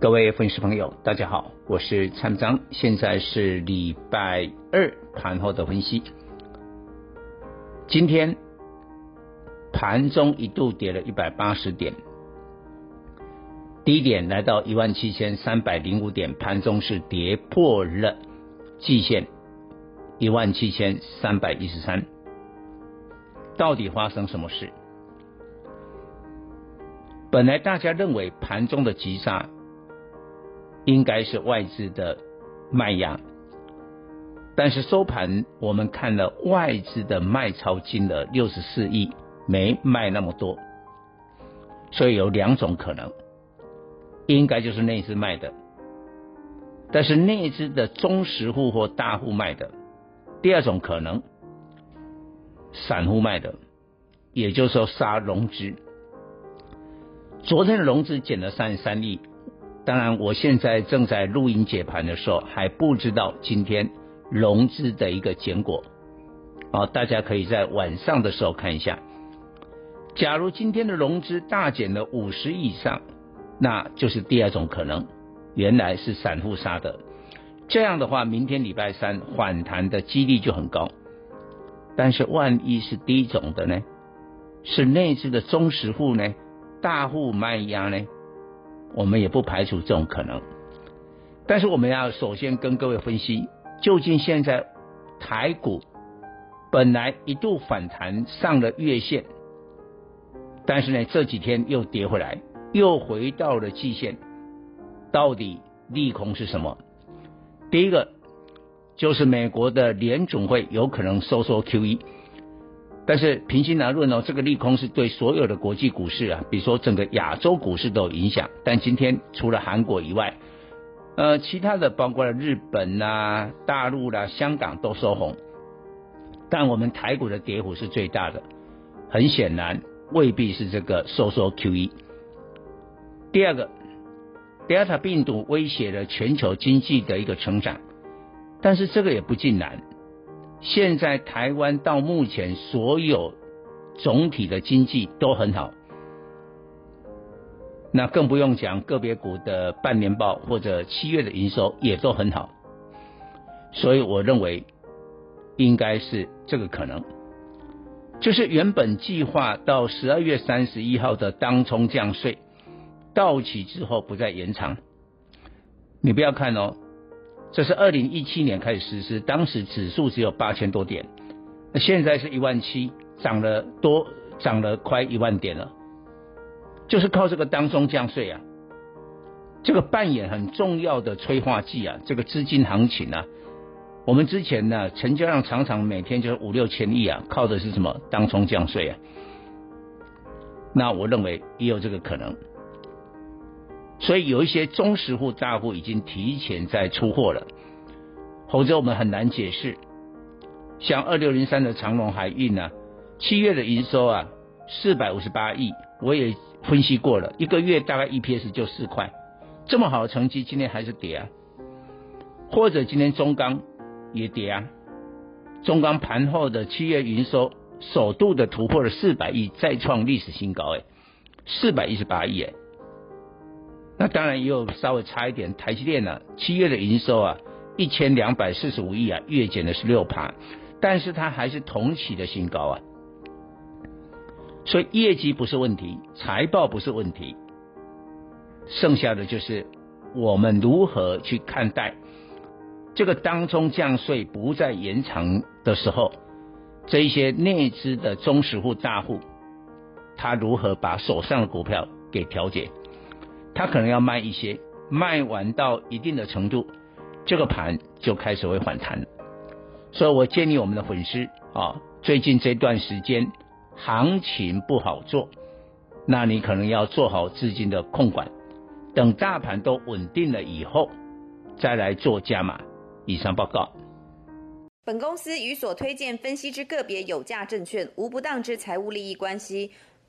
各位粉丝朋友，大家好，我是蔡章，现在是礼拜二盘后的分析。今天盘中一度跌了一百八十点，低点来到一万七千三百零五点，盘中是跌破了季线一万七千三百一十三。到底发生什么事？本来大家认为盘中的急杀。应该是外资的卖压，但是收盘我们看了外资的卖超金额六十四亿，没卖那么多，所以有两种可能，应该就是内资卖的，但是内资的中实户或大户卖的，第二种可能，散户卖的，也就是说杀融资，昨天的融资减了三十三亿。当然，我现在正在录音解盘的时候，还不知道今天融资的一个结果。啊，大家可以在晚上的时候看一下。假如今天的融资大减了五十以上，那就是第二种可能，原来是散户杀的。这样的话，明天礼拜三反弹的几率就很高。但是万一是第一种的呢？是内资的中实户呢？大户卖压呢？我们也不排除这种可能，但是我们要首先跟各位分析，究竟现在台股本来一度反弹上了月线，但是呢这几天又跌回来，又回到了季线，到底利空是什么？第一个就是美国的联准会有可能收缩 QE。但是平心而论哦，这个利空是对所有的国际股市啊，比如说整个亚洲股市都有影响。但今天除了韩国以外，呃，其他的包括了日本呐、啊、大陆啦、香港都收红，但我们台股的跌幅是最大的，很显然未必是这个收缩 QE。第二个，Delta 病毒威胁了全球经济的一个成长，但是这个也不尽然。现在台湾到目前所有总体的经济都很好，那更不用讲个别股的半年报或者七月的营收也都很好，所以我认为应该是这个可能，就是原本计划到十二月三十一号的当冲降税到期之后不再延长，你不要看哦。这是二零一七年开始实施，当时指数只有八千多点，那现在是一万七，涨了多，涨了快一万点了，就是靠这个当冲降税啊，这个扮演很重要的催化剂啊，这个资金行情啊，我们之前呢成交量常常每天就是五六千亿啊，靠的是什么当冲降税啊？那我认为也有这个可能。所以有一些中实户大户已经提前在出货了，否则我们很难解释。像二六零三的长隆海运啊，七月的营收啊四百五十八亿，我也分析过了，一个月大概 EPS 就四块，这么好的成绩，今天还是跌啊。或者今天中钢也跌啊，中钢盘后的七月营收首度的突破了四百亿，再创历史新高，哎，四百一十八亿，哎。那当然也有稍微差一点，台积电呢、啊，七月的营收啊，一千两百四十五亿啊，月减了十六趴，但是它还是同期的新高啊，所以业绩不是问题，财报不是问题，剩下的就是我们如何去看待这个当中降税不再延长的时候，这一些内资的中实户大户，他如何把手上的股票给调节？他可能要卖一些，卖完到一定的程度，这个盘就开始会反弹。所以我建议我们的粉丝啊，最近这段时间行情不好做，那你可能要做好资金的控管，等大盘都稳定了以后，再来做加码。以上报告。本公司与所推荐分析之个别有价证券无不当之财务利益关系。